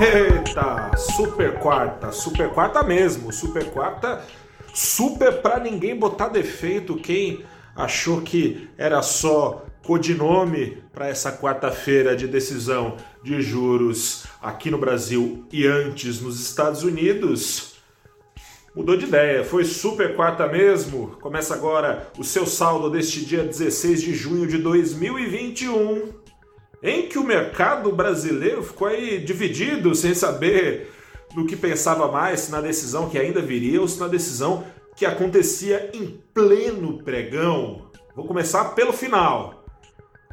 Eita, super quarta, super quarta mesmo, super quarta, super pra ninguém botar defeito. Quem achou que era só codinome para essa quarta-feira de decisão de juros aqui no Brasil e antes nos Estados Unidos, mudou de ideia. Foi super quarta mesmo. Começa agora o seu saldo deste dia 16 de junho de 2021 em que o mercado brasileiro ficou aí dividido sem saber no que pensava mais, se na decisão que ainda viria ou se na decisão que acontecia em pleno pregão. Vou começar pelo final.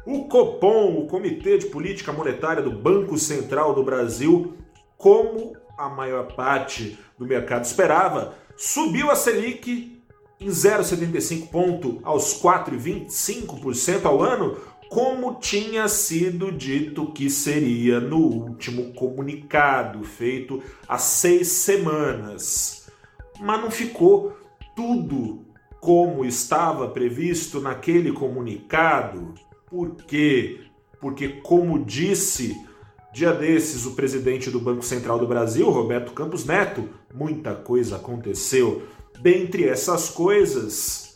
O Copom, o Comitê de Política Monetária do Banco Central do Brasil, como a maior parte do mercado esperava, subiu a Selic em 0,75 ponto aos 4,25% ao ano, como tinha sido dito que seria no último comunicado, feito há seis semanas. Mas não ficou tudo como estava previsto naquele comunicado. Por quê? Porque, como disse dia desses o presidente do Banco Central do Brasil, Roberto Campos Neto, muita coisa aconteceu. Dentre essas coisas,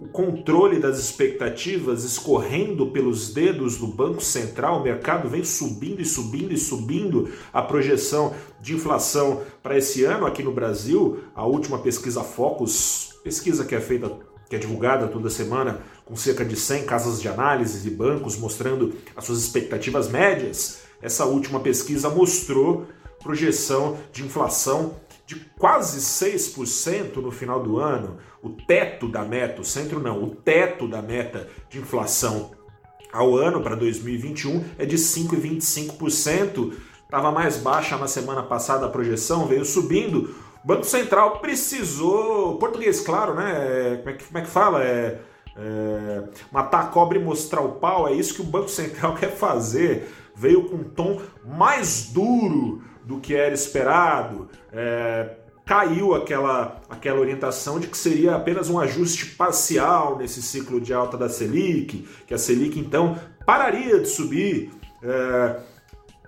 o controle das expectativas escorrendo pelos dedos do Banco Central, o mercado vem subindo e subindo e subindo a projeção de inflação para esse ano aqui no Brasil. A última pesquisa Focus, pesquisa que é feita, que é divulgada toda semana, com cerca de 100 casas de análise e bancos mostrando as suas expectativas médias. Essa última pesquisa mostrou projeção de inflação de quase 6% no final do ano, o teto da meta, o centro não, o teto da meta de inflação ao ano para 2021 é de 5,25%. Estava mais baixa na semana passada a projeção, veio subindo. O Banco Central precisou, português claro, né? Como é que, como é que fala? É, é, matar a cobra e mostrar o pau, é isso que o Banco Central quer fazer. Veio com um tom mais duro do que era esperado. É, caiu aquela, aquela orientação de que seria apenas um ajuste parcial nesse ciclo de alta da Selic, que a Selic então pararia de subir. É,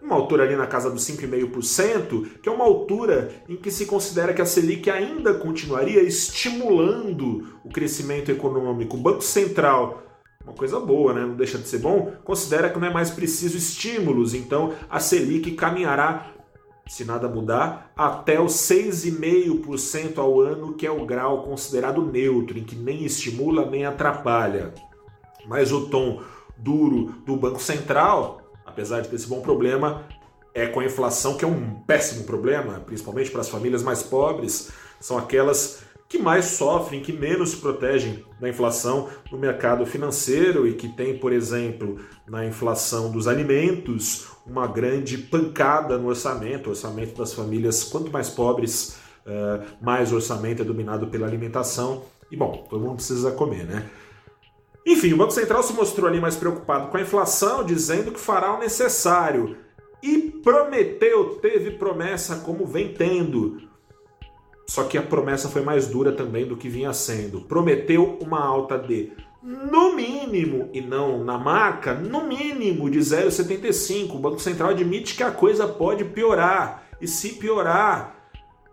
uma altura ali na casa dos 5,5%, que é uma altura em que se considera que a Selic ainda continuaria estimulando o crescimento econômico. O Banco Central, uma coisa boa, né? não deixa de ser bom, considera que não é mais preciso estímulos, então a Selic caminhará se nada mudar, até os 6,5% ao ano, que é o grau considerado neutro, em que nem estimula nem atrapalha. Mas o tom duro do Banco Central, apesar de ter esse bom problema, é com a inflação, que é um péssimo problema, principalmente para as famílias mais pobres, são aquelas que mais sofrem, que menos se protegem da inflação no mercado financeiro e que tem, por exemplo, na inflação dos alimentos, uma grande pancada no orçamento, o orçamento das famílias, quanto mais pobres, eh, mais orçamento é dominado pela alimentação. E bom, todo mundo precisa comer, né? Enfim, o Banco Central se mostrou ali mais preocupado com a inflação, dizendo que fará o necessário. E prometeu, teve promessa, como vem tendo, só que a promessa foi mais dura também do que vinha sendo. Prometeu uma alta de no mínimo, e não na marca, no mínimo de 0,75. O Banco Central admite que a coisa pode piorar. E se piorar,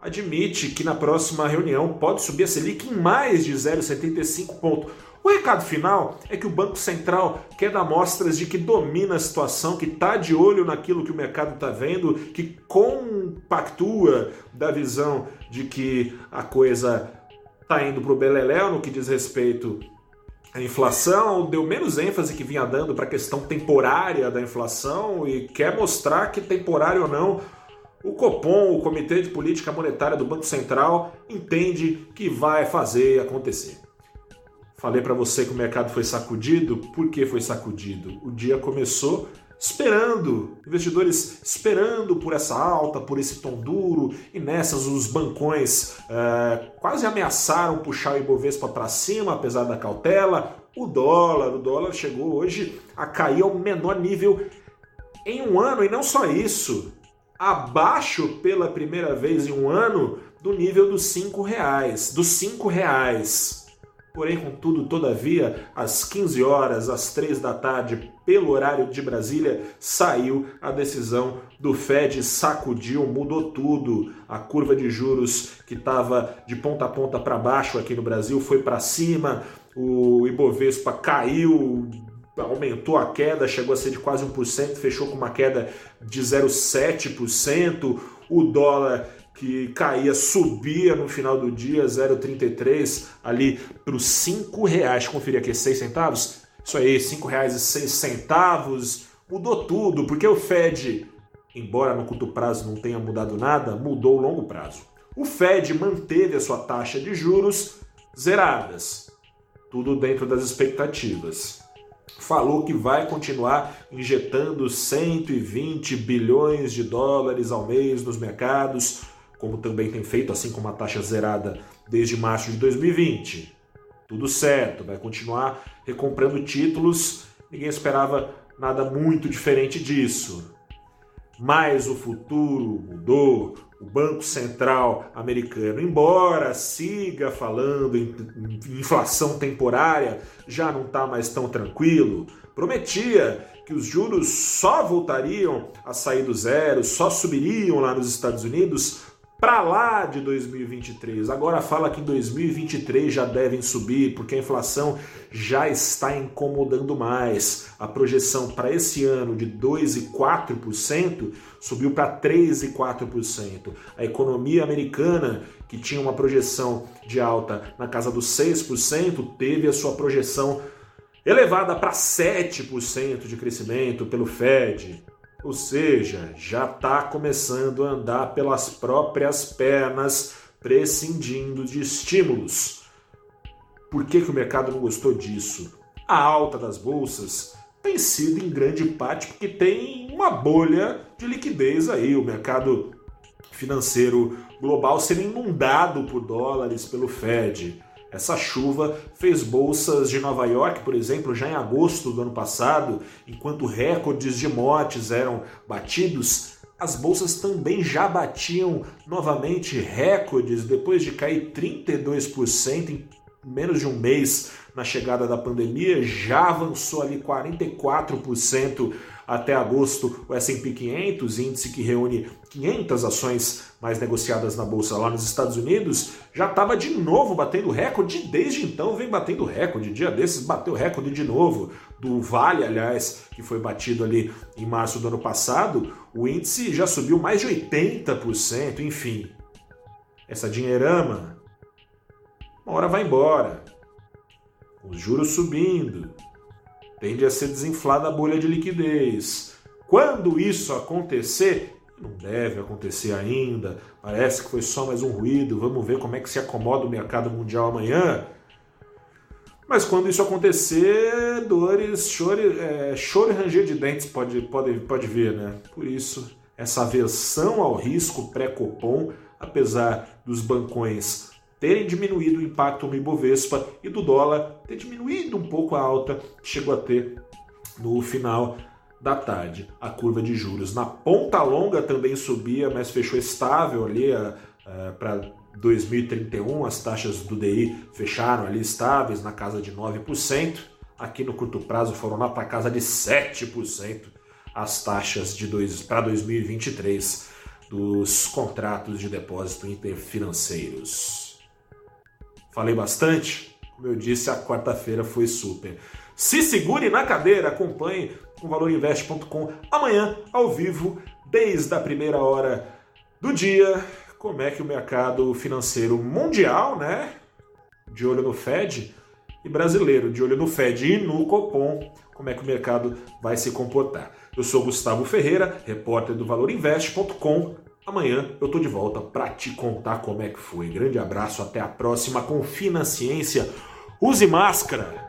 admite que na próxima reunião pode subir a Selic em mais de 0,75 ponto. O recado final é que o Banco Central quer dar mostras de que domina a situação, que está de olho naquilo que o mercado está vendo, que compactua da visão de que a coisa está indo para o beleléu no que diz respeito à inflação, deu menos ênfase que vinha dando para a questão temporária da inflação e quer mostrar que temporário ou não, o Copom, o Comitê de Política Monetária do Banco Central, entende que vai fazer acontecer. Falei para você que o mercado foi sacudido. Por que foi sacudido? O dia começou esperando, investidores esperando por essa alta, por esse tom duro, e nessas os bancões é, quase ameaçaram puxar o Ibovespa para cima, apesar da cautela. O dólar, o dólar chegou hoje a cair ao menor nível em um ano, e não só isso, abaixo pela primeira vez em um ano do nível dos cinco reais, dos cinco reais. Porém, contudo, todavia, às 15 horas, às 3 da tarde, pelo horário de Brasília, saiu a decisão do Fed, sacudiu, mudou tudo. A curva de juros que estava de ponta a ponta para baixo aqui no Brasil foi para cima, o Ibovespa caiu, aumentou a queda, chegou a ser de quase 1%, fechou com uma queda de 0,7%. O dólar que caía, subia no final do dia, 0,33 ali para os 5 reais. Conferir aqui, 6 centavos? Isso aí, R$ 5,06 mudou tudo, porque o Fed, embora no curto prazo não tenha mudado nada, mudou o longo prazo. O Fed manteve a sua taxa de juros zeradas, tudo dentro das expectativas. Falou que vai continuar injetando 120 bilhões de dólares ao mês nos mercados, como também tem feito, assim como a taxa zerada desde março de 2020 tudo certo, vai continuar recomprando títulos, ninguém esperava nada muito diferente disso. Mas o futuro mudou. O Banco Central americano, embora siga falando em inflação temporária, já não está mais tão tranquilo. Prometia que os juros só voltariam a sair do zero, só subiriam lá nos Estados Unidos para lá de 2023. Agora fala que em 2023 já devem subir, porque a inflação já está incomodando mais. A projeção para esse ano de 2,4% subiu para 3,4%. A economia americana, que tinha uma projeção de alta na casa dos 6%, teve a sua projeção elevada para 7% de crescimento pelo Fed. Ou seja, já está começando a andar pelas próprias pernas, prescindindo de estímulos. Por que, que o mercado não gostou disso? A alta das bolsas tem sido em grande parte porque tem uma bolha de liquidez aí. O mercado financeiro global sendo inundado por dólares pelo Fed. Essa chuva fez bolsas de Nova York, por exemplo, já em agosto do ano passado, enquanto recordes de mortes eram batidos, as bolsas também já batiam novamente recordes depois de cair 32% em menos de um mês na chegada da pandemia, já avançou ali 44% até agosto o S&P 500, índice que reúne 500 ações mais negociadas na bolsa lá nos Estados Unidos, já estava de novo batendo recorde, desde então vem batendo recorde, dia desses bateu recorde de novo, do Vale, aliás, que foi batido ali em março do ano passado, o índice já subiu mais de 80%, enfim. Essa dinheirama, uma hora vai embora. Os juros subindo, tende a ser desinflada a bolha de liquidez. Quando isso acontecer, não deve acontecer ainda, parece que foi só mais um ruído, vamos ver como é que se acomoda o mercado mundial amanhã. Mas quando isso acontecer, dores, choro, é, choro e ranger de dentes pode, pode, pode vir, né? Por isso, essa aversão ao risco pré-copom, apesar dos bancões terem diminuído o impacto no Ibovespa e do dólar ter diminuído um pouco a alta que chegou a ter no final da tarde. A curva de juros na ponta longa também subia, mas fechou estável ali uh, para 2031. As taxas do DI fecharam ali estáveis na casa de 9%. Aqui no curto prazo foram lá para casa de 7% as taxas de para 2023 dos contratos de depósito interfinanceiros. Falei bastante? Como eu disse, a quarta-feira foi super. Se segure na cadeira, acompanhe com valorinvest.com amanhã ao vivo, desde a primeira hora do dia, como é que o mercado financeiro mundial, né, de olho no Fed, e brasileiro, de olho no Fed e no Copom, como é que o mercado vai se comportar. Eu sou Gustavo Ferreira, repórter do valorinvest.com Amanhã eu tô de volta para te contar como é que foi. Grande abraço, até a próxima. Confie na ciência, use máscara.